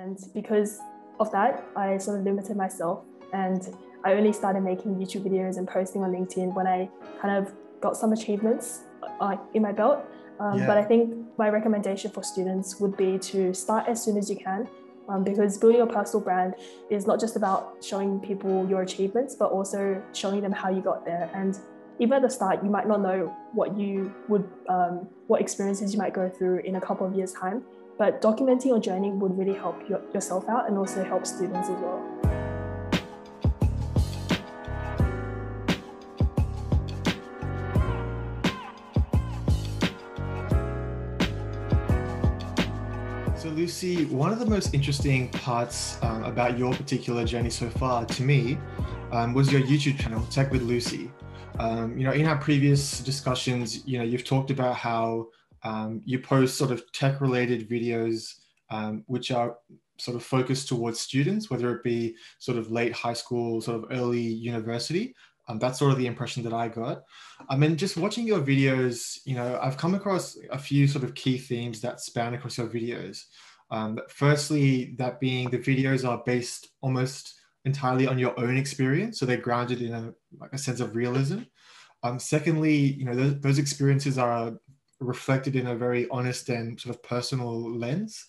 And because of that, I sort of limited myself and I only started making YouTube videos and posting on LinkedIn when I kind of got some achievements uh, in my belt. Um, yeah. But I think my recommendation for students would be to start as soon as you can um, because building a personal brand is not just about showing people your achievements, but also showing them how you got there. And even at the start, you might not know what you would, um, what experiences you might go through in a couple of years' time. But documenting your journey would really help your, yourself out and also help students as well. So, Lucy, one of the most interesting parts um, about your particular journey so far to me um, was your YouTube channel, Tech with Lucy. Um, you know, in our previous discussions, you know, you've talked about how um, you post sort of tech related videos um, which are sort of focused towards students, whether it be sort of late high school, sort of early university. Um, that's sort of the impression that I got. I mean, just watching your videos, you know, I've come across a few sort of key themes that span across your videos. Um, firstly, that being the videos are based almost entirely on your own experience, so they're grounded in a, like a sense of realism. Um, secondly, you know, those, those experiences are reflected in a very honest and sort of personal lens.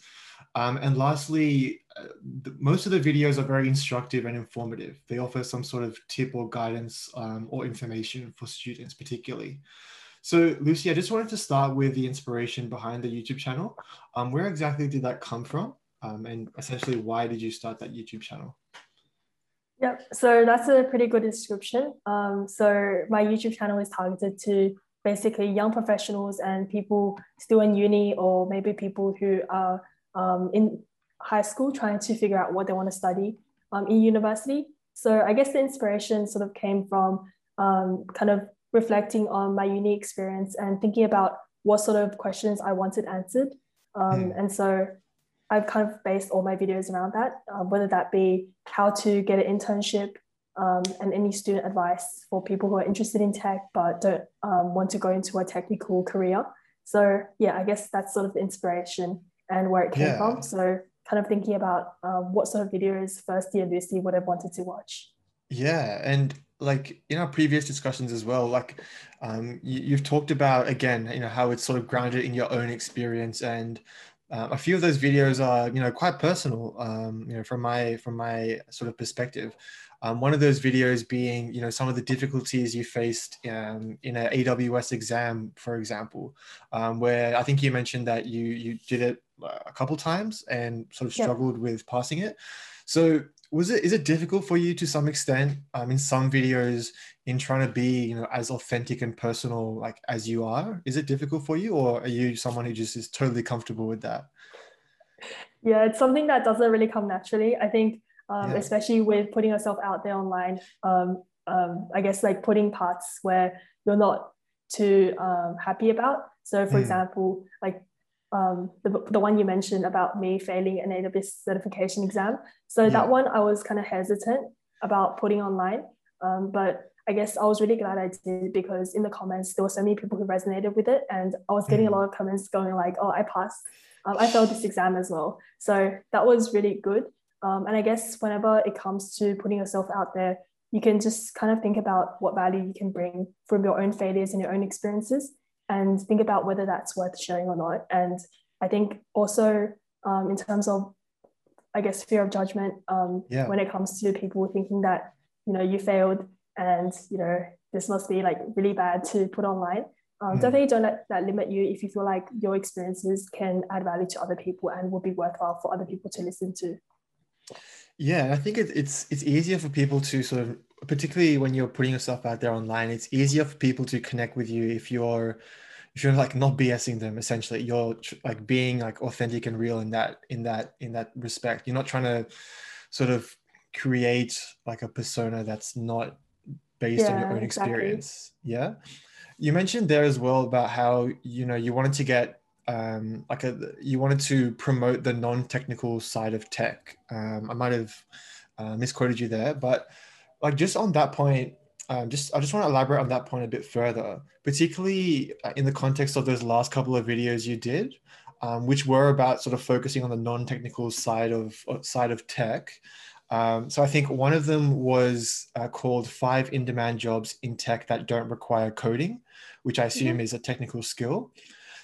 Um, and lastly, uh, the, most of the videos are very instructive and informative. They offer some sort of tip or guidance um, or information for students, particularly. So, Lucy, I just wanted to start with the inspiration behind the YouTube channel. Um, where exactly did that come from? Um, and essentially, why did you start that YouTube channel? Yep, so that's a pretty good description. Um, so, my YouTube channel is targeted to basically young professionals and people still in uni or maybe people who are um, in high school trying to figure out what they want to study um, in university. So I guess the inspiration sort of came from um, kind of reflecting on my uni experience and thinking about what sort of questions I wanted answered. Mm. And so I've kind of based all my videos around that, uh, whether that be how to get an internship, um, and any student advice for people who are interested in tech but don't um, want to go into a technical career. So yeah, I guess that's sort of the inspiration and where it came yeah. from. So kind of thinking about um, what sort of videos first year Lucy would have wanted to watch. Yeah, and like in our previous discussions as well, like um, you, have talked about again, you know, how it's sort of grounded in your own experience and uh, a few of those videos are you know quite personal um, you know from my from my sort of perspective um, one of those videos being, you know, some of the difficulties you faced um, in an AWS exam, for example, um, where I think you mentioned that you you did it a couple times and sort of struggled yeah. with passing it. So was it is it difficult for you to some extent um, in some videos in trying to be you know as authentic and personal like as you are? Is it difficult for you, or are you someone who just is totally comfortable with that? Yeah, it's something that doesn't really come naturally. I think um, yeah. especially with putting yourself out there online. Um, um, I guess like putting parts where you're not too um, happy about. So, for mm. example, like um, the, the one you mentioned about me failing an AWS certification exam. So, yeah. that one I was kind of hesitant about putting online. Um, but I guess I was really glad I did because in the comments there were so many people who resonated with it, and I was getting mm. a lot of comments going like, "Oh, I passed. I failed this exam as well." So that was really good. Um, and I guess whenever it comes to putting yourself out there, you can just kind of think about what value you can bring from your own failures and your own experiences and think about whether that's worth sharing or not. And I think also um, in terms of, I guess, fear of judgment, um, yeah. when it comes to people thinking that, you know, you failed and, you know, this must be like really bad to put online. Um, mm. Definitely don't let that limit you if you feel like your experiences can add value to other people and will be worthwhile for other people to listen to. Yeah, I think it, it's it's easier for people to sort of, particularly when you're putting yourself out there online, it's easier for people to connect with you if you're if you're like not BSing them. Essentially, you're like being like authentic and real in that in that in that respect. You're not trying to sort of create like a persona that's not based yeah, on your own exactly. experience. Yeah. You mentioned there as well about how you know you wanted to get um, like a, you wanted to promote the non-technical side of tech. Um, I might have uh, misquoted you there, but like just on that point, um, just I just want to elaborate on that point a bit further, particularly uh, in the context of those last couple of videos you did. um, which were about sort of focusing on the non-technical side of side of tech. Um, so I think one of them was uh, called five in-demand jobs in tech that don't require coding, which I assume mm-hmm. is a technical skill.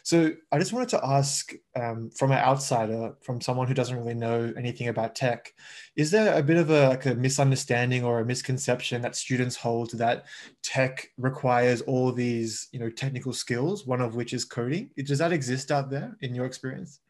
So I just wanted to ask um, from an outsider, from someone who doesn't really know anything about tech, is there a bit of a, like a misunderstanding or a misconception that students hold that tech requires all these, you know, technical skills, one of which is coding? Does that exist out there in your experience?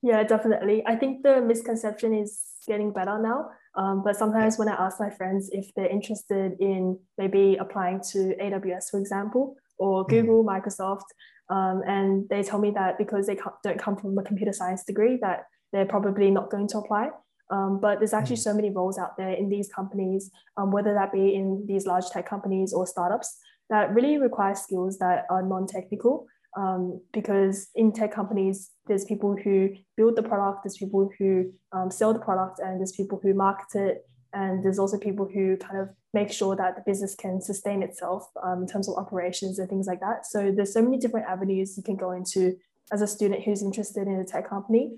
Yeah, definitely. I think the misconception is getting better now. Um, but sometimes when I ask my friends if they're interested in maybe applying to AWS, for example, or mm-hmm. Google. Microsoft, um, and they tell me that because they don't come from a computer science degree, that they're probably not going to apply. Um, but there's actually mm. so many roles out there in these companies, um, whether that be in these large tech companies or startups, that really require skills that are non-technical. Um, because in tech companies, there's people who build the product, there's people who um, sell the product, and there's people who market it, and there's also people who kind of make sure that the business can sustain itself um, in terms of operations and things like that. So there's so many different avenues you can go into as a student who's interested in a tech company,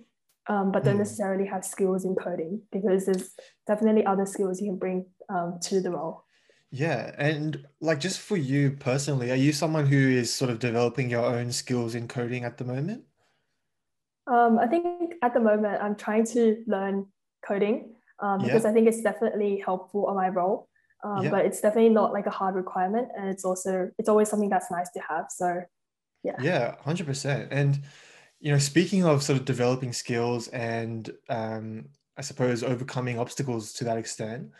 um, but don't mm. necessarily have skills in coding because there's definitely other skills you can bring um, to the role. Yeah, and like just for you personally, are you someone who is sort of developing your own skills in coding at the moment? Um, I think at the moment I'm trying to learn coding um, because yeah. I think it's definitely helpful on my role um, yeah. but it's definitely not like a hard requirement and it's also it's always something that's nice to have so yeah yeah 100% and you know speaking of sort of developing skills and um, i suppose overcoming obstacles to that extent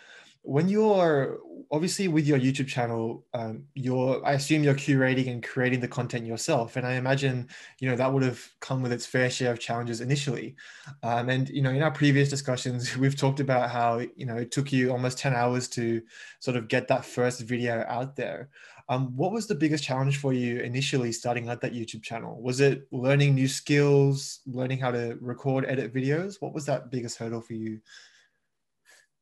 when you're obviously with your YouTube channel, um, you're I assume you're curating and creating the content yourself, and I imagine you know that would have come with its fair share of challenges initially. Um, and you know, in our previous discussions, we've talked about how you know it took you almost ten hours to sort of get that first video out there. Um, what was the biggest challenge for you initially starting out that YouTube channel? Was it learning new skills, learning how to record, edit videos? What was that biggest hurdle for you?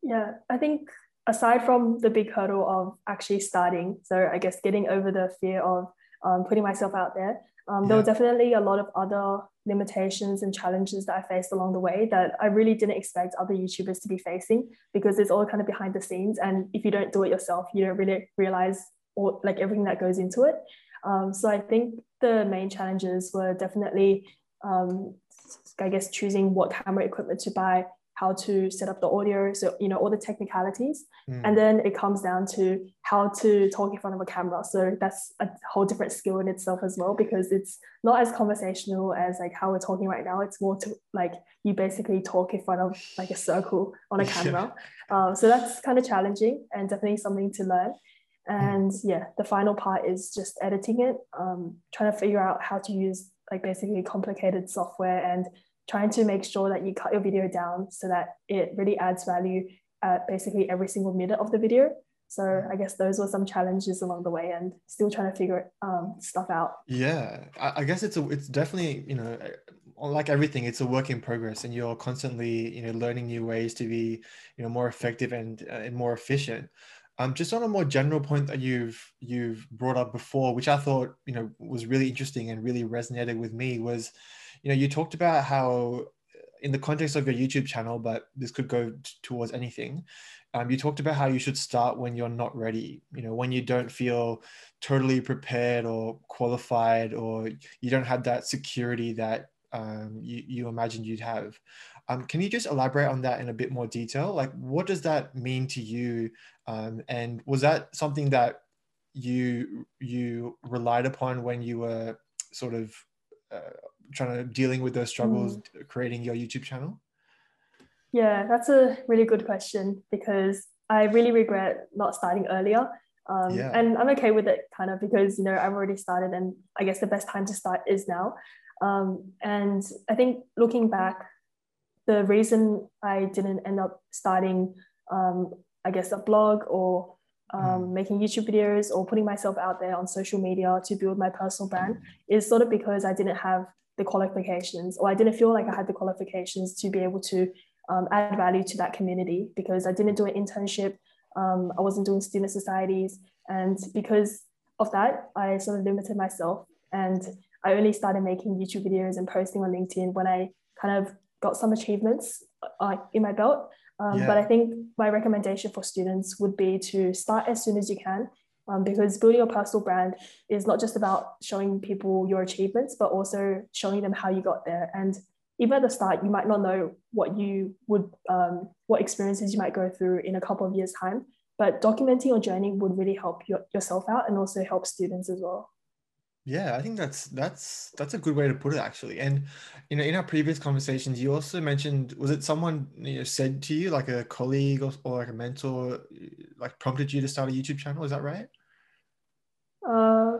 Yeah, I think aside from the big hurdle of actually starting, so I guess getting over the fear of um, putting myself out there, um, yeah. there were definitely a lot of other limitations and challenges that I faced along the way that I really didn't expect other YouTubers to be facing because it's all kind of behind the scenes. And if you don't do it yourself, you don't really realize all like everything that goes into it. Um, so I think the main challenges were definitely, um, I guess, choosing what camera equipment to buy, how to set up the audio, so you know all the technicalities, mm. and then it comes down to how to talk in front of a camera. So that's a whole different skill in itself as well because it's not as conversational as like how we're talking right now. It's more to like you basically talk in front of like a circle on a camera. Yeah. Um, so that's kind of challenging and definitely something to learn. Mm. And mm. yeah, the final part is just editing it, um, trying to figure out how to use like basically complicated software and trying to make sure that you cut your video down so that it really adds value at basically every single minute of the video. So I guess those were some challenges along the way, and still trying to figure um, stuff out. Yeah, I guess it's a it's definitely you know like everything it's a work in progress and you're constantly you know learning new ways to be you know more effective and uh, and more efficient um, just on a more general point that you've you've brought up before which i thought you know was really interesting and really resonated with me was you know, you talked about how in the context of your YouTube channel, but this could go t- towards anything. Um, you talked about how you should start when you're not ready, you know, when you don't feel totally prepared or qualified, or you don't have that security that um, you, you imagined you'd have. Um, can you just elaborate on that in a bit more detail? Like, what does that mean to you? Um, and was that something that you you relied upon when you were sort of uh, trying to dealing with those struggles mm. creating your youtube channel yeah that's a really good question because i really regret not starting earlier um, yeah. and i'm okay with it kind of because you know i've already started and i guess the best time to start is now um, and i think looking back the reason i didn't end up starting um, i guess a blog or um, mm. making YouTube videos or putting myself out there on social media to build my personal brand is sort of because I didn't have the qualifications or I didn't feel like I had the qualifications to be able to um, add value to that community because I didn't do an internship. Um, I wasn't doing student societies. And because of that, I sort of limited myself. And I only started making YouTube videos and posting on LinkedIn when I kind of got some achievements uh, in my belt. Um, yeah. But I think my recommendation for students would be to start as soon as you can um, because building a personal brand is not just about showing people your achievements, but also showing them how you got there. And even at the start, you might not know what you would, um, what experiences you might go through in a couple of years' time. But documenting your journey would really help your, yourself out and also help students as well. Yeah, I think that's that's that's a good way to put it actually. And you know, in our previous conversations, you also mentioned was it someone you know said to you, like a colleague or, or like a mentor, like prompted you to start a YouTube channel? Is that right? Uh,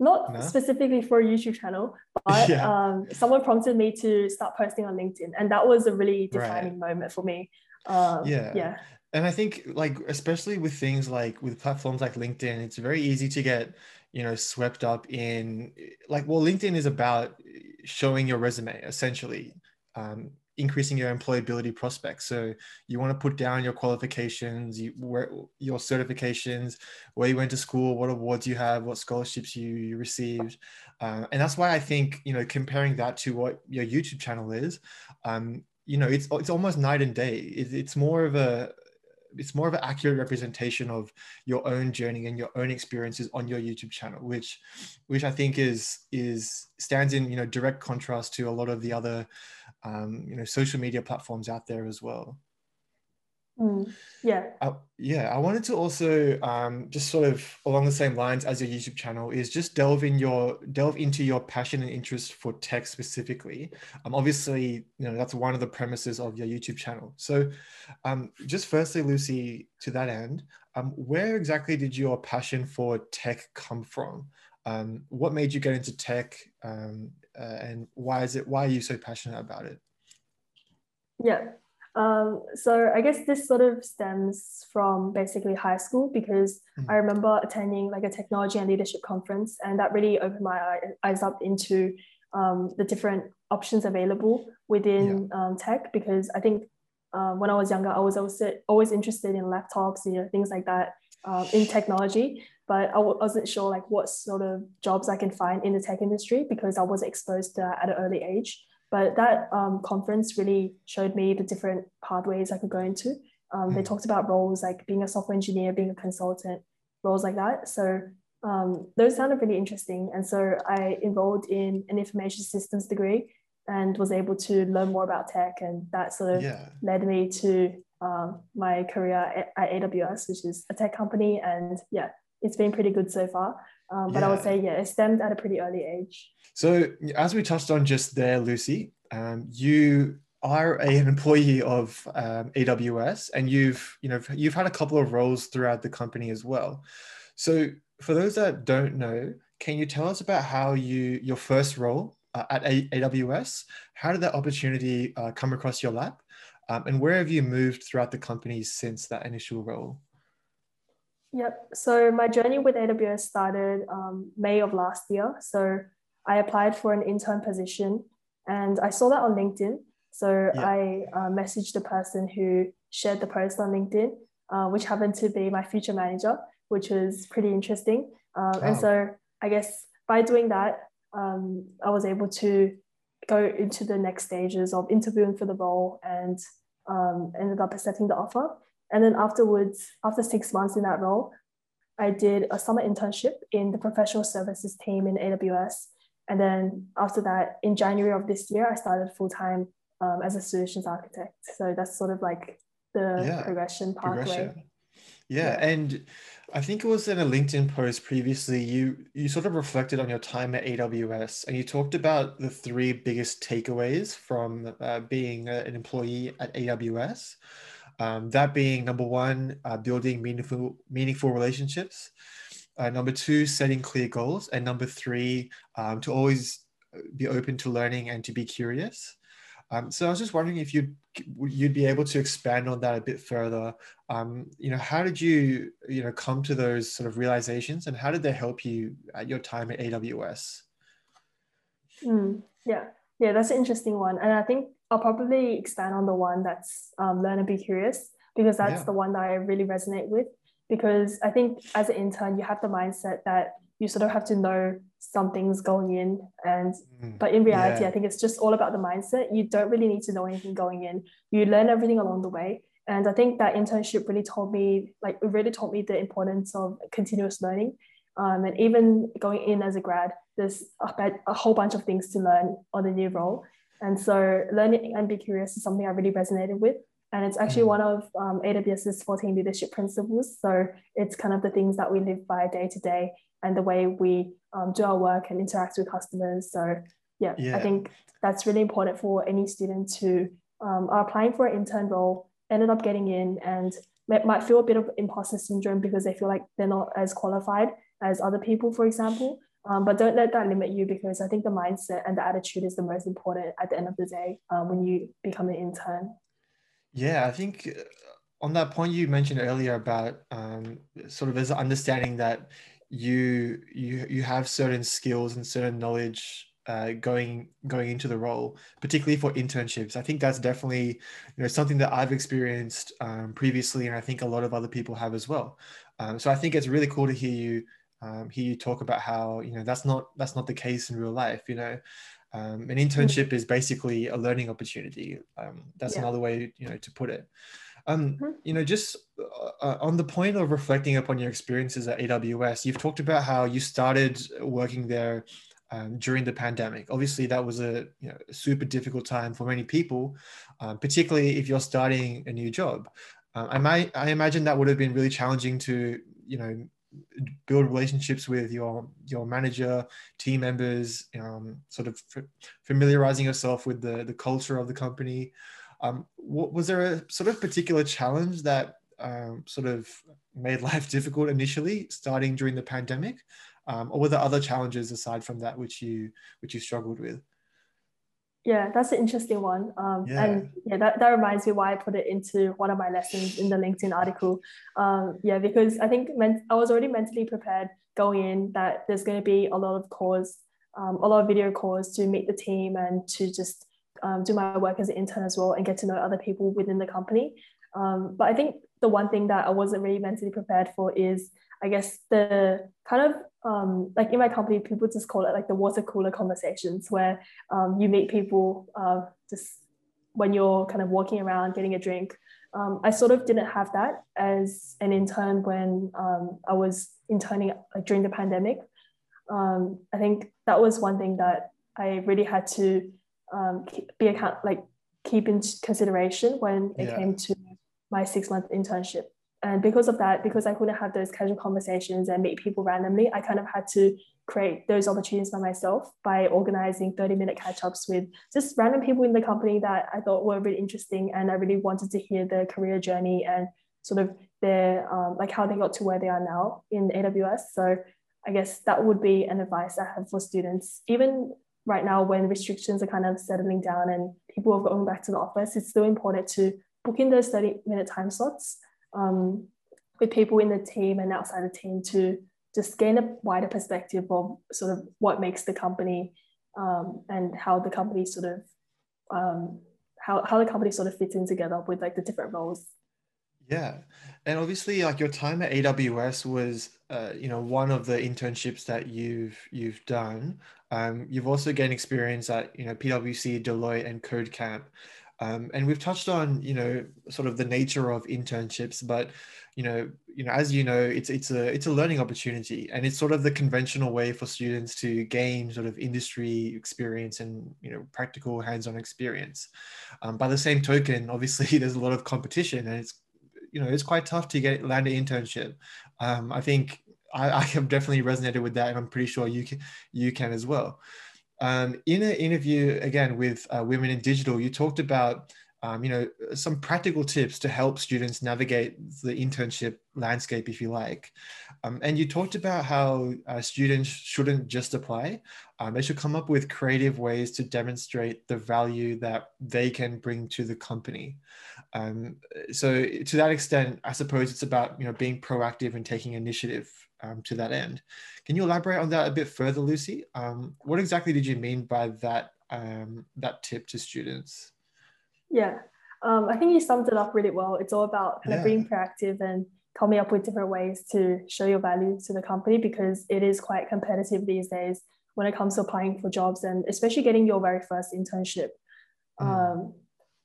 not no? specifically for a YouTube channel, but yeah. um, someone prompted me to start posting on LinkedIn, and that was a really defining right. moment for me. Um, yeah, yeah. And I think, like, especially with things like with platforms like LinkedIn, it's very easy to get you know swept up in like well linkedin is about showing your resume essentially um, increasing your employability prospects. So you want to put down your qualifications you, where, your certifications where you went to school what awards you have what scholarships you, you received. Uh, and that's why i think you know comparing that to what your youtube channel is um, you know it's it's almost night and day. It, it's more of a it's more of an accurate representation of your own journey and your own experiences on your YouTube channel, which which I think is is stands in you know direct contrast to a lot of the other um, you know social media platforms out there as well. Mm, yeah. Uh, yeah, I wanted to also um, just sort of along the same lines as your YouTube channel is just delve in your delve into your passion and interest for tech specifically. Um, obviously, you know that's one of the premises of your YouTube channel. So, um, just firstly, Lucy, to that end, um, where exactly did your passion for tech come from? Um, what made you get into tech, um, uh, and why is it? Why are you so passionate about it? Yeah, um, so I guess this sort of stems from basically high school because mm-hmm. I remember attending like a technology and leadership conference, and that really opened my eyes up into um, the different options available within yeah. um, tech. Because I think uh, when I was younger, I was also always interested in laptops, you know, things like that um, in technology. But I w- wasn't sure like what sort of jobs I can find in the tech industry because I was exposed to that at an early age. But that um, conference really showed me the different pathways I could go into. Um. They talked about roles like being a software engineer, being a consultant, roles like that. So um, those sounded really interesting. And so I enrolled in an information systems degree and was able to learn more about tech. And that sort of yeah. led me to um, my career at, at, AWS, which is a tech company. And yeah, it's been pretty good so far. Um, but yeah. I would say, yeah, it stemmed at a pretty early age. So, as we touched on just there, Lucy, um, you are a, an employee of um, AWS, and you've you know you've had a couple of roles throughout the company as well. So, for those that don't know, can you tell us about how you your first role uh, at a- AWS? How did that opportunity uh, come across your lap, um, and where have you moved throughout the company since that initial role? Yep. So my journey with AWS started um, May of last year. So I applied for an intern position and I saw that on LinkedIn. So yeah. I uh, messaged the person who shared the post on LinkedIn, uh, which happened to be my future manager, which was pretty interesting. Um, wow. And so I guess by doing that, um, I was able to go into the next stages of interviewing for the role and um, ended up accepting the offer. And then afterwards, after six months in that role, I did a summer internship in the professional services team in AWS. And then after that, in January of this year, I started full time um, as a solutions architect. So that's sort of like the yeah, progression pathway. Progression. Yeah, yeah, and I think it was in a LinkedIn post previously. You you sort of reflected on your time at AWS, and you talked about the three biggest takeaways from uh, being an employee at AWS. Um, that being number one, uh, building meaningful meaningful relationships. Uh, number two, setting clear goals. And number three, um, to always uh, be open to learning and to be curious. Um, so I was just wondering if you'd you'd be able to expand on that a bit further. Um, you know, how did you you know come to those sort of realizations, and how did they help you at your time at AWS? Mm, yeah, yeah, that's an interesting one, and I think I'll probably expand on the one that's um, learn and be curious because that's yeah. the one that I really resonate with. Because I think as an intern, you have the mindset that you sort of have to know some things going in and mm, but in reality yeah. i think it's just all about the mindset. You don't really need to know anything going in. You learn everything along the way. And i think that internship really taught me like it really taught me the importance of continuous learning. Um, and even going in as a grad there's a, a whole bunch of things to learn on the new role and so learning and be curious is something i really resonated with and it's actually mm. one of um, AWS's 14 leadership principles. So it's kind of the things that we live by day to day and the way we um, do our work and interact with customers. So yeah, yeah, I think that's really important for any student who um, are applying for an intern role, ended up getting in and might feel a bit of imposter syndrome because they feel like they're not as qualified as other people, for example. Um, but don't let that limit you because I think the mindset and the attitude is the most important at the end of the day um, when you become an intern. Yeah, I think uh, on that point you mentioned earlier about um, sort of as understanding that you you you have certain skills and certain knowledge uh, going going into the role, particularly for internships. I think that's definitely you know something that I've experienced um, previously, and I think a lot of other people have as well. Um, so I think it's really cool to hear you um, hear you talk about how you know that's not that's not the case in real life. You know, um, an internship is basically a learning opportunity. Um, that's yeah. another way, you know, to put it. Um, mm-hmm. You know, just uh, uh, on the point of reflecting upon your experiences at AWS, you've talked about how you started working there um, during the pandemic. Obviously, that was a, you know, super difficult time for many people, um, particularly if you're starting a new job. Uh, I might, I imagine that would have been really challenging to, you know, build relationships with your your manager, team members, um, sort of familiarizing yourself with the the culture of the company. Um, what, was there a sort of particular challenge that um, sort of made life difficult initially, starting during the pandemic, um, or were there other challenges aside from that which you which you struggled with? Yeah, that's an interesting one. Um, yeah. And yeah, that, that reminds me why I put it into one of my lessons in the LinkedIn article. Um, yeah, because I think men- I was already mentally prepared going in that there's going to be a lot of calls, um, a lot of video calls to meet the team and to just um, do my work as an intern as well and get to know other people within the company. Um, but I think the one thing that I wasn't really mentally prepared for is I guess the kind of um, like in my company, people just call it like the water cooler conversations where um, you meet people uh, just when you're kind of walking around getting a drink. Um, I sort of didn't have that as an intern when um, I was interning like during the pandemic. Um, I think that was one thing that I really had to um, be account like keep in consideration when it yeah. came to my six month internship. And because of that because i couldn't have those casual conversations and meet people randomly i kind of had to create those opportunities by myself by organizing 30 minute catch ups with just random people in the company that i thought were really interesting and i really wanted to hear their career journey and sort of their um, like how they got to where they are now in aws so i guess that would be an advice i have for students. Even right now when restrictions are kind of settling down and people are going back to the office it's still important to book in those 30 minute time slots um, with people in the team and outside the team to just gain a wider perspective of sort of what makes the company um, and how the company sort of um, how, how the company sort of fits in together with like the different roles. Yeah. And obviously like your time at aws was uh, you know one of the internships that you've you've done. Um, you've also gained experience at you know pwc deloitte and codecamp um, and we've touched on, you know, sort of the nature of internships, but you know, you know, as you know, it's it's a it's a learning opportunity, and it's sort of the conventional way for students to gain sort of industry experience and you know practical hands-on experience. Um, by the same token, obviously, there's a lot of competition, and it's you know it's quite tough to get land an internship. Um, I think I, I have definitely resonated with that, and I'm pretty sure you can you can as well. Um, in an interview again with uh, Women in Digital, you talked about um, you know some practical tips to help students navigate the internship landscape, if you like. Um, and you talked about how uh, students shouldn't just apply; um, they should come up with creative ways to demonstrate the value that they can bring to the company. Um, so, to that extent, I suppose it's about you know being proactive and taking initiative um, to that end. Can you elaborate on that a bit further, Lucy? Um, what exactly did you mean by that um, that tip to students? Yeah, um, I think you summed it up really well. It's all about kind yeah. of being proactive and coming up with different ways to show your value to the company because it is quite competitive these days when it comes to applying for jobs and especially getting your very first internship. Mm. Um,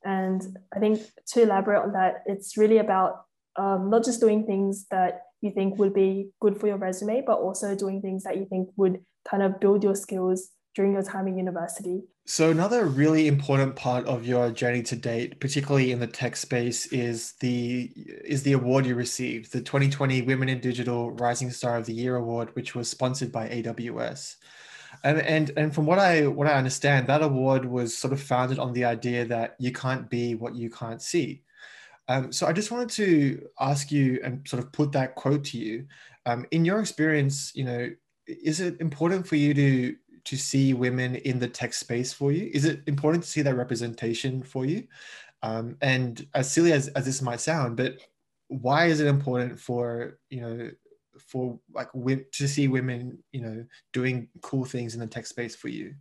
and I think to elaborate on that, it's really about um, not just doing things that you think would be good for your resume, but also doing things that you think would kind of build your skills during your time in university. So another really important part of your journey to date, particularly in the tech space, is the is the award you received, the 2020 Women in Digital Rising Star of the Year award, which was sponsored by AWS. And, and and from what I what I understand, that award was sort of founded on the idea that you can't be what you can't see. Um, so I just wanted to ask you and sort of put that quote to you. Um, in your experience, you know, is it important for you to to see women in the tech space for you? Is it important to see that representation for you? Um, and as silly as, as this might sound, but why is it important for you know for like to see women you know doing cool things in the tech space for you?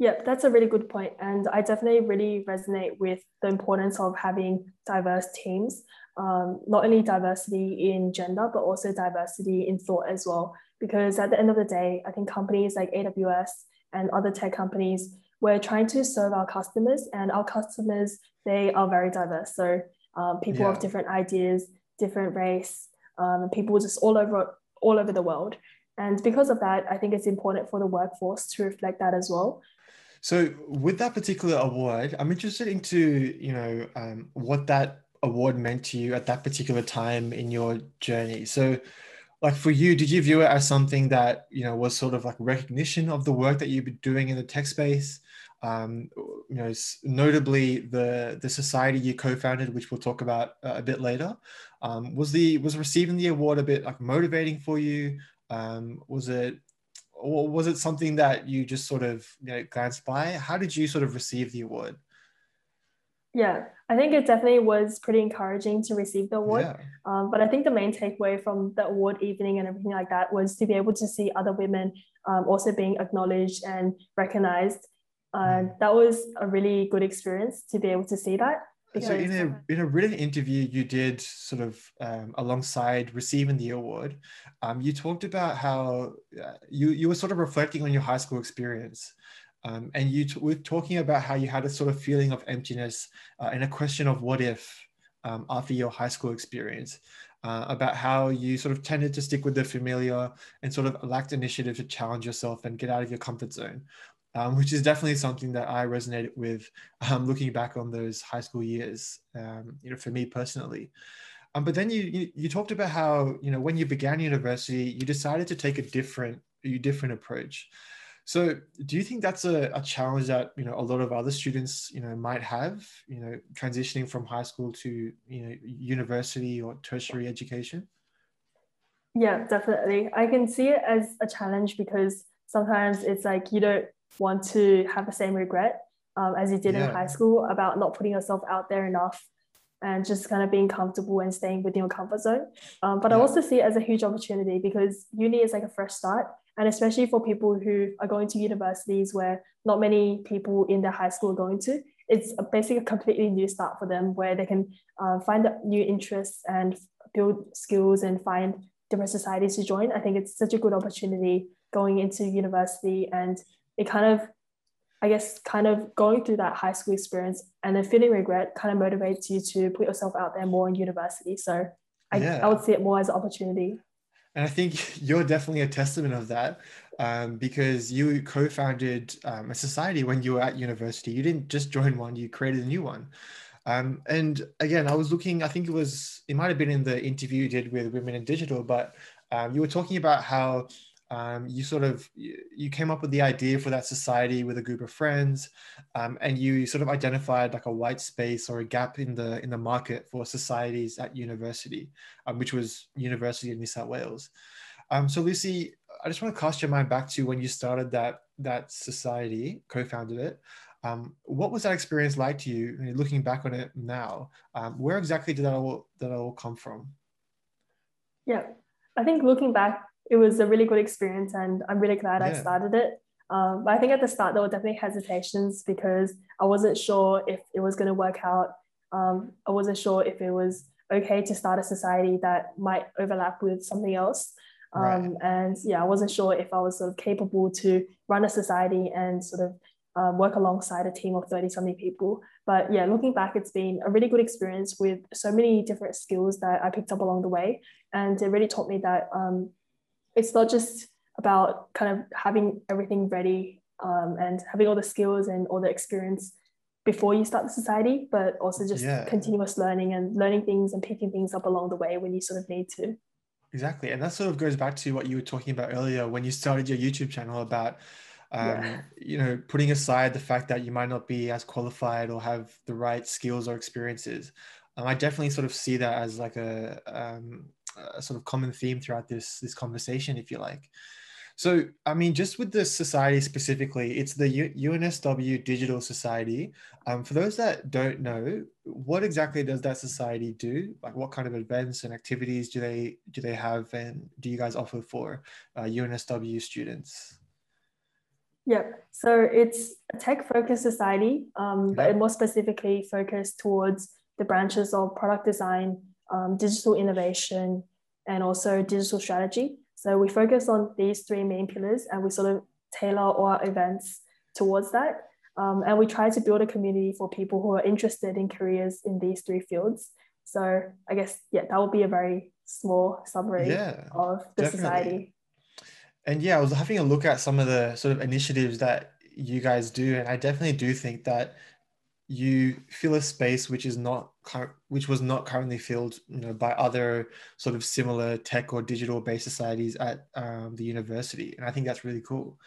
Yeah, that's a really good point. And I definitely really resonate with the importance of having diverse teams, um, not only diversity in gender, but also diversity in thought as well. Because at the end of the day, I think companies like AWS and other tech companies, we're trying to serve our customers, and our customers, they are very diverse. So um, people yeah. of different ideas, different race, um, people just all over all over the world. And because of that, I think it's important for the workforce to reflect that as well. So, with that particular award, I'm interested into you know um, what that award meant to you at that particular time in your journey. So, like for you, did you view it as something that you know was sort of like recognition of the work that you've been doing in the tech space? Um, you know, notably the the society you co-founded, which we'll talk about uh, a bit later. Um, was the was receiving the award a bit like motivating for you? Um, was it or was it something that you just sort of you know glanced by? How did you sort of receive the award? Yeah, I think it definitely was pretty encouraging to receive the award. Yeah. Um, but I think the main takeaway from the award evening and everything like that was to be able to see other women um, also being acknowledged and recognized. Uh, mm. That was a really good experience to be able to see that. So in a in a written interview you did sort of um, alongside receiving the award, um, you talked about how uh, you you were sort of reflecting on your high school experience, um, and you t- were talking about how you had a sort of feeling of emptiness uh, and a question of what if um, after your high school experience. Uh, about how you sort of tended to stick with the familiar and sort of lacked initiative to challenge yourself and get out of your comfort zone um, which is definitely something that I resonated with um, looking back on those high school years, um, you know, for me personally. Um, but then you, you, you talked about how you know when you began university, you decided to take a different a different approach. So, do you think that's a, a challenge that you know a lot of other students you know might have, you know, transitioning from high school to you know university or tertiary education? Yeah, definitely. I can see it as a challenge because sometimes it's like you don't want to have the same regret um, as you did yeah. in high school about not putting yourself out there enough and just kind of being comfortable and staying within your comfort zone. Um, but yeah. I also see it as a huge opportunity because uni is like a fresh start. And especially for people who are going to universities where not many people in their high school are going to, it's basically a completely new start for them where they can uh, find new interests and build skills and find different societies to join. I think it's such a good opportunity going into university and it kind of I guess kind of going through that high school experience and then feeling regret kind of motivates you to put yourself out there more in university. So I, yeah. I would see it more as an opportunity. And I think you're definitely a testament of that um, because you co founded um, a society when you were at university. You didn't just join one, you created a new one. Um, and again, I was looking, I think it was, it might have been in the interview you did with Women in Digital, but um, you were talking about how um, you sort of you came up with the idea for that society with a group of friends um, and you sort of identified like a white space or a gap in the in the market for societies at university um, which was university of new south wales. Um, so lucy i just want to cast your mind back to when you started that that society co-founded it. Um, what was that experience like to you looking back on it now? Um, where exactly did that all that all come from? Yeah. I think looking back it was a really good experience and I'm really glad yeah. I started it. Um, but I think at the start there were definitely hesitations because I wasn't sure if it was going to work out. Um, I wasn't sure if it was okay to start a society that might overlap with something else. Um, right. And yeah, I wasn't sure if I was sort of capable to run a society and sort of um, work alongside a team of 30 something people. But yeah, looking back, it's been a really good experience with so many different skills that I picked up along the way. And it really taught me that um, it's not just about kind of having everything ready um, and having all the skills and all the experience before you start the society, but also just yeah. continuous learning and learning things and picking things up along the way when you sort of need to. Exactly. And that sort of goes back to what you were talking about earlier when you started your YouTube channel about um, yeah. you know, putting aside the fact that you might not be as qualified or have the right skills or experiences. Um, I definitely sort of see that as like a, um, a sort of common theme throughout this this conversation, if you like. So, I mean, just with the society specifically, it's the U- UNSW Digital Society. Um, for those that don't know, what exactly does that society do? Like, what kind of events and activities do they do they have, and do you guys offer for uh, UNSW students? Yeah, so it's a tech focused society, um, but more specifically focused towards the branches of product design, um, digital innovation, and also digital strategy. So we focus on these three main pillars and we sort of tailor all our events towards that. Um, and we try to build a community for people who are interested in careers in these three fields. So I guess, yeah, that would be a very small summary yeah, of the definitely. society and yeah, I was having a look at some of the sort of initiatives that you guys do, and I definitely do think that you fill a space which is not which was not currently filled you know by other sort of similar tech or digital based societies at um, the university and i think that's really cool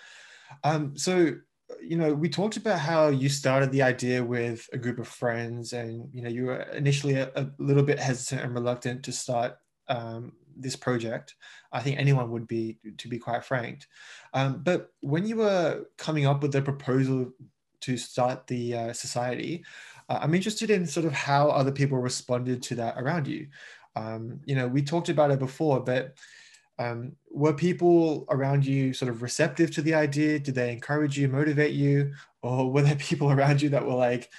um, so you know we talked about how you started the idea with a group of friends and you know you were initially a, a little bit hesitant and reluctant to start um, this project. I think anyone would be, to be quite frank. Um, but when you were coming up with the proposal to start the uh, society, uh, I'm interested in sort of how other people responded to that around you. Um, you know, we talked about it before, but um, were people around you sort of receptive to the idea? Did they encourage you, motivate you, or were there people around you that were like,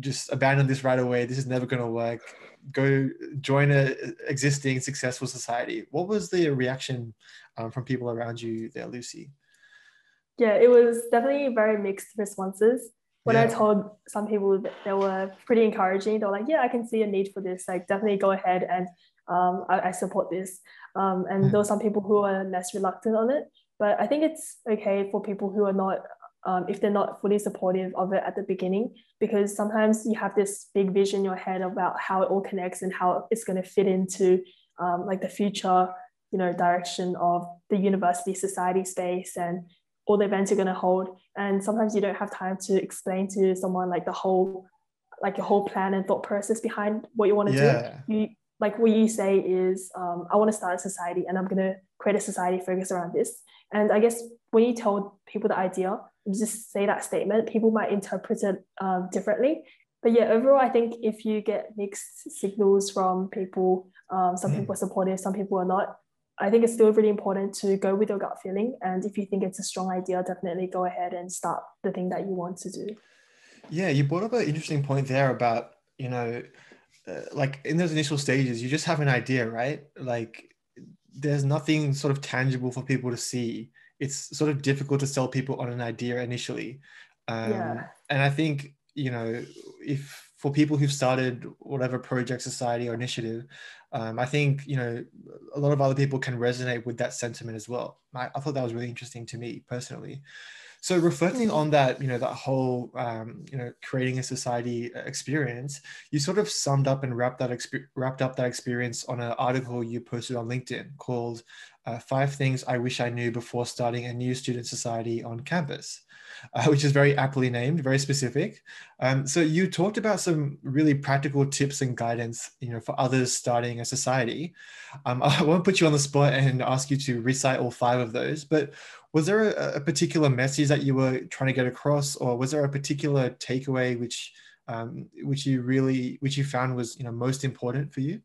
just abandon this right away? This is never going to work go join a existing successful society. What was the reaction um, from people around you there, Lucy? Yeah, it was definitely very mixed responses. When yeah. I told some people that they were pretty encouraging, they were like, "Yeah, I can see a need for this. Like, definitely go ahead and um, I, I, support this." Um, and mm. there were some people who are less reluctant on it. But I think it's okay for people who are not um, if they're not fully supportive of it at the beginning, because sometimes you have this big vision in your head about how it all connects and how it's going to fit into um, like the future, you know, direction of the university society space and all the events you're going to hold. And sometimes you don't have time to explain to someone like the whole, like your whole plan and thought process behind what you want to yeah. do. You like what you say is, um, I want to start a society and I'm going to create a society focused around this. And I guess when you tell people the idea, just say that statement, people might interpret it um, differently. But yeah, overall, I think if you get mixed signals from people, um, some mm. people are supportive, some people are not. I think it's still really important to go with your gut feeling. And if you think it's a strong idea, definitely go ahead and start the thing that you want to do. Yeah, you brought up an interesting point there about, you know, uh, like in those initial stages, you just have an idea, right? Like there's nothing sort of tangible for people to see it's sort of difficult to sell people on an idea initially. Um, yeah. And I think, you know, if for people who've started whatever project, society, or initiative, um, I think, you know, a lot of other people can resonate with that sentiment as well. I, I thought that was really interesting to me personally. So reflecting on that, you know, that whole, um, you know, creating a society experience, you sort of summed up and wrapped that exp- wrapped up that experience on an article you posted on LinkedIn called uh, Five Things I Wish I Knew Before Starting a New Student Society on Campus, uh, which is very aptly named, very specific. Um, so you talked about some really practical tips and guidance, you know, for others starting a society. Um, I won't put you on the spot and ask you to recite all five of those, but was there a, a particular message that you were trying to get across, or was there a particular takeaway which um, which you really which you found was you know most important for you?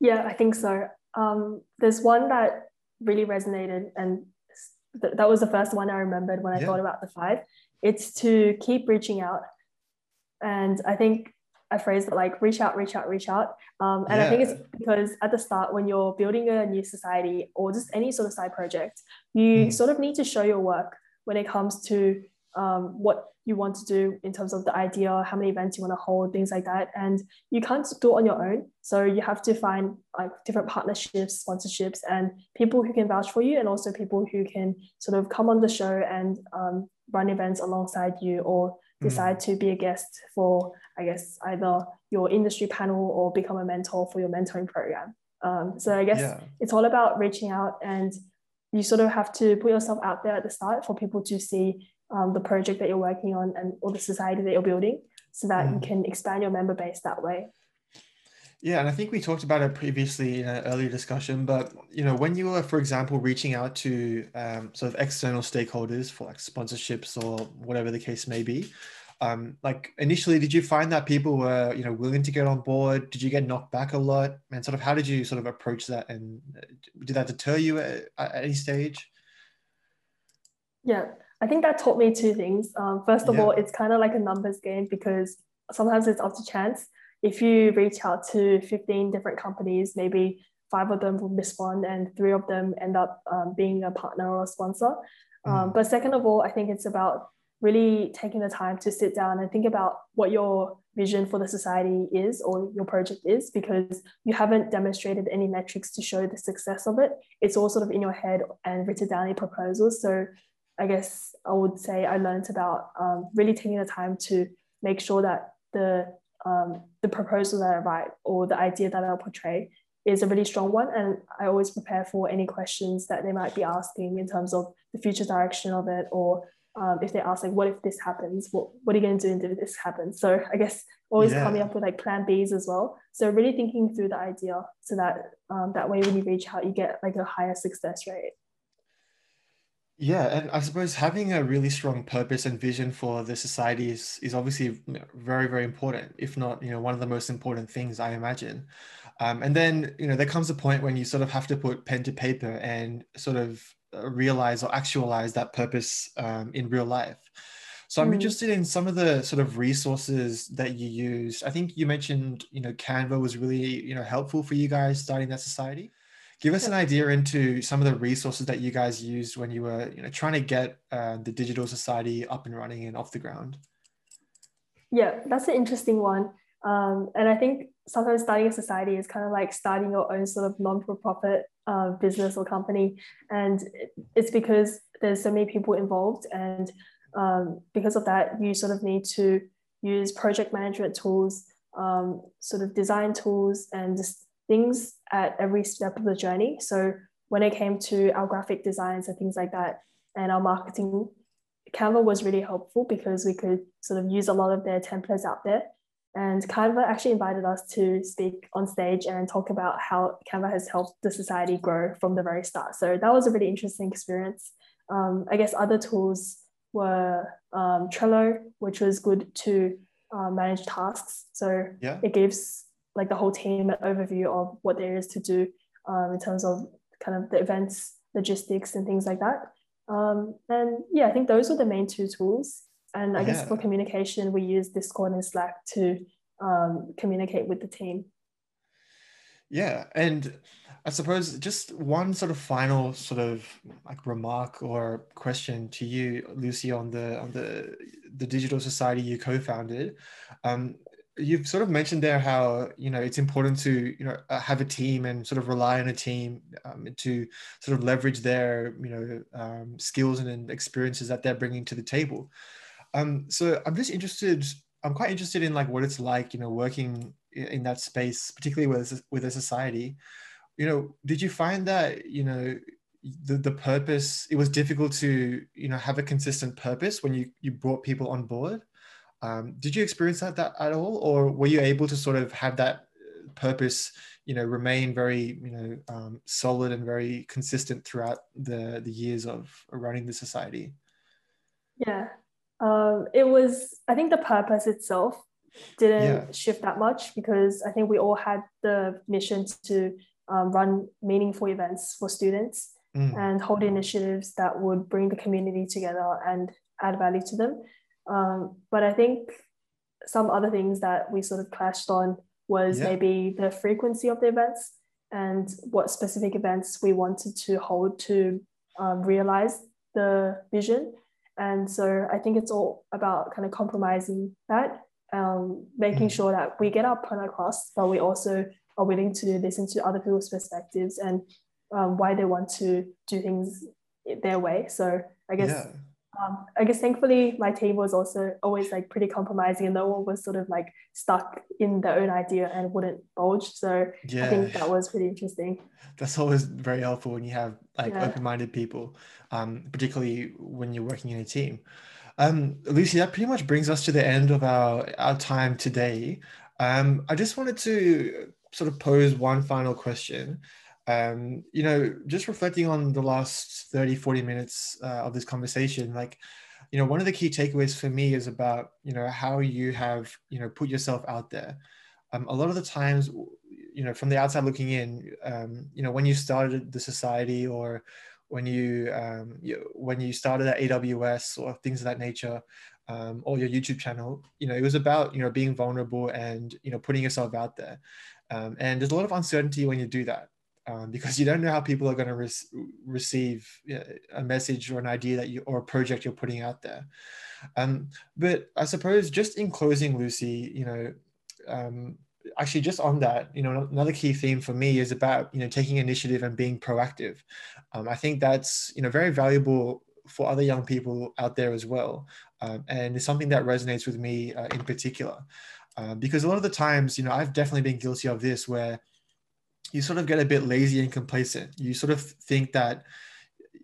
Yeah, I think so um, there's one that really resonated, and th- that was the first one I remembered when I yeah. thought about the five. It's to keep reaching out, and I think a phrase that like reach out, reach out, reach out. Um, and yeah. I think it's because at the start, when you're building a new society or just any sort of side project, you mm. sort of need to show your work when it comes to um, what you want to do in terms of the idea, how many events you want to hold, things like that. And you can't do it on your own. So you have to find like different partnerships, sponsorships, and people who can vouch for you, and also people who can sort of come on the show and um, run events alongside you or decide mm. to be a guest for, I guess, either your industry panel or become a mentor for your mentoring program. Um, so I guess yeah. it's all about reaching out and you sort of have to put yourself out there at the start for people to see um, the project that you're working on and or the society that you're building so that mm. you can expand your member base that way. Yeah and i think we talked about it previously in an earlier discussion but you know when you were for example reaching out to um, sort of external stakeholders for like sponsorships or whatever the case may be um, like initially did you find that people were you know willing to get on board? Did you get knocked back a lot? And sort of how did you sort of approach that? And uh, did that deter you at, at any stage? Yeah I think that taught me two things. Um, first of yeah. all, it's kind of like a numbers game because sometimes it's up to chance. If you reach out to 15 different companies, maybe five of them will respond and three of them end up um, being a partner or a sponsor. Um, mm. But second of all, I think it's about really taking the time to sit down and think about what your vision for the society is or your project is because you haven't demonstrated any metrics to show the success of it. It's all sort of in your head and written down in proposals. So I guess I would say I learned about um, really taking the time to make sure that the um, the proposal that I write or the idea that I'll portray is a really strong one. And I always prepare for any questions that they might be asking in terms of the future direction of it, or um, if they ask like, what if this happens? What what are you going to do if this happens? So I guess always yeah. coming up with like plan Bs as well. So really thinking through the idea so that um, that way when you reach out, you get like a higher success rate. Yeah, and I suppose having a really strong purpose and vision for the society is, is obviously very, very important, if not, you know, one of the most important things I imagine. Um, and then, you know, there comes a point when you sort of have to put pen to paper and sort of uh, realize or actualize that purpose um, in real life. So I'm mm. interested in some of the sort of resources that you used. I think you mentioned, you know, Canva was really, you know, helpful for you guys starting that society give us an idea into some of the resources that you guys used when you were you know trying to get uh, the digital society up and running and off the ground. Yeah that's an interesting one. Um, and i think sometimes starting a society is kind of like starting your own sort of non-for-profit uh, business or company. And it's because there's so many people involved and um, because of that you sort of need to use project management tools um, sort of design tools and just things at every step of the journey. So when it came to our graphic designs and things like that, and our marketing, Canva was really helpful because we could sort of use a lot of their templates out there. And Canva actually invited us to speak on stage and talk about how Canva has helped the society grow from the very start. So that was a really interesting experience. Um, I guess other tools were um, Trello, which was good to uh, manage tasks. So yeah. it gives like the whole team an overview of what there is to do um, in terms of kind of the events, logistics, and things like that. Um, and yeah, I think those were the main two tools. And I yeah. guess for communication, we use Discord and Slack to um, communicate with the team. Yeah, and I suppose just one sort of final sort of like remark or question to you, Lucy, on the on the the digital society you co-founded. Um, you've sort of mentioned there how you know it's important to you know uh, have a team and sort of rely on a team um, to sort of leverage their you know um, skills and experiences that they're bringing to the table. Um, so i'm just interested i'm quite interested in like what it's like you know working in that space particularly with with a society. You know did you find that you know the, the purpose it was difficult to you know have a consistent purpose when you you brought people on board um, did you experience that, that at all, or were you able to sort of have that purpose, you know, remain very, you know, um, solid and very consistent throughout the the years of running the society? Yeah, um, it was. I think the purpose itself didn't yeah. shift that much because I think we all had the mission to um, run meaningful events for students mm. and hold initiatives that would bring the community together and add value to them. Um, but I think some other things that we sort of clashed on was yeah. maybe the frequency of the events and what specific events we wanted to hold to um, realize the vision. And so I think it's all about kind of compromising that, um, making mm. sure that we get our point across, but we also are willing to listen to other people's perspectives and um, why they want to do things their way. So I guess yeah um, I guess thankfully my team was also always like pretty compromising and no one was sort of like stuck in their own idea and wouldn't bulge. So yeah. I think that was pretty interesting. That's always very helpful when you have like yeah. open-minded people, um, particularly when you're working in a team. Um, Lucy, that pretty much brings us to the end of our, our time today. Um, I just wanted to sort of pose one final question um, you know, just reflecting on the last 30, 40 minutes uh, of this conversation, like, you know, one of the key takeaways for me is about, you know, how you have, you know, put yourself out there. Um, a lot of the times, you know, from the outside looking in, um, you know, when you started the society or when you, um, you when you started at AWS or things of that nature, um, or your YouTube channel, you know, it was about, you know, being vulnerable and, you know, putting yourself out there. Um, and there's a lot of uncertainty when you do that um, because you don't know how people are going to re- receive a message or an idea that you or a project you're putting out there. Um, but I suppose just in closing, Lucy, you know, um, actually just on that, you know, another key theme for me is about you know taking initiative and being proactive. Um, I think that's you know very valuable for other young people out there as well, um, and it's something that resonates with me uh, in particular. Uh, because a lot of the times, you know, I've definitely been guilty of this where you sort of get a bit lazy and complacent. You sort of think that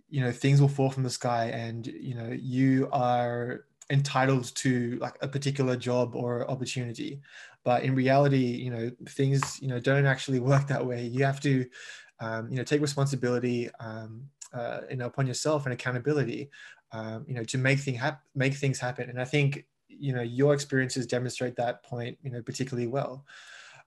you know things will fall from the sky and you know you are entitled to like a particular job or opportunity. But in reality you know things you know don't actually work that way. You have to um, you know take responsibility um, uh, you know upon yourself and accountability um, you know to make thing hap- make things happen. And i think you know your experiences demonstrate that point you know particularly well.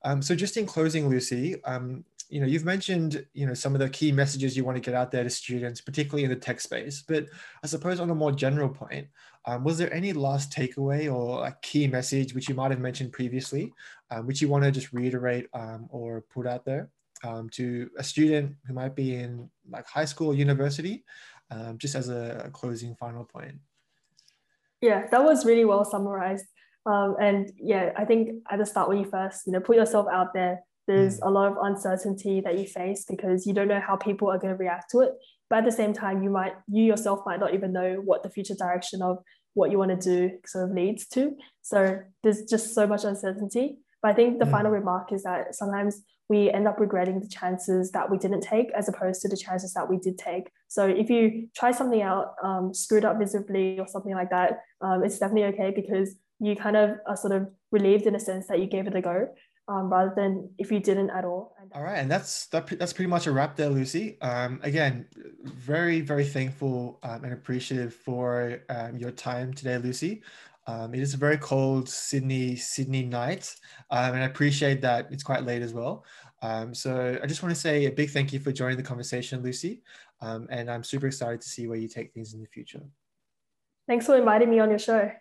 Um, so just in closing, Lucy, um, you know, you've mentioned, you know, some of the key messages you want to get out there to students, particularly in the tech space. But I suppose on a more general point, um, was there any last takeaway or a key message which you might have mentioned previously, um, which you want to just reiterate um, or put out there um, to a student who might be in like high school or university, um, just as a, a closing final point? Yeah, that was really well summarized. Um, and yeah, I think at the start when you first, you know, put yourself out there, there's mm. a lot of uncertainty that you face because you don't know how people are going to react to it. But at the same time, you might, you yourself might not even know what the future direction of what you want to do sort of leads to. So there's just so much uncertainty. But I think the mm. final remark is that sometimes we end up regretting the chances that we didn't take as opposed to the chances that we did take. So if you try something out, um, screwed up visibly or something like that, um, it's definitely okay because you kind of are sort of relieved in a sense that you gave it a go um, rather than if you didn't at all. All right, and that's that, that's pretty much a wrap there, Lucy. Um, again, very very thankful um, and appreciative for um, your time today, Lucy. Um, it is a very cold Sydney Sydney night, um, and I appreciate that it's quite late as well. Um, so I just want to say a big thank you for joining the conversation, Lucy, um, and I'm super excited to see where you take things in the future. Thanks for inviting me on your show.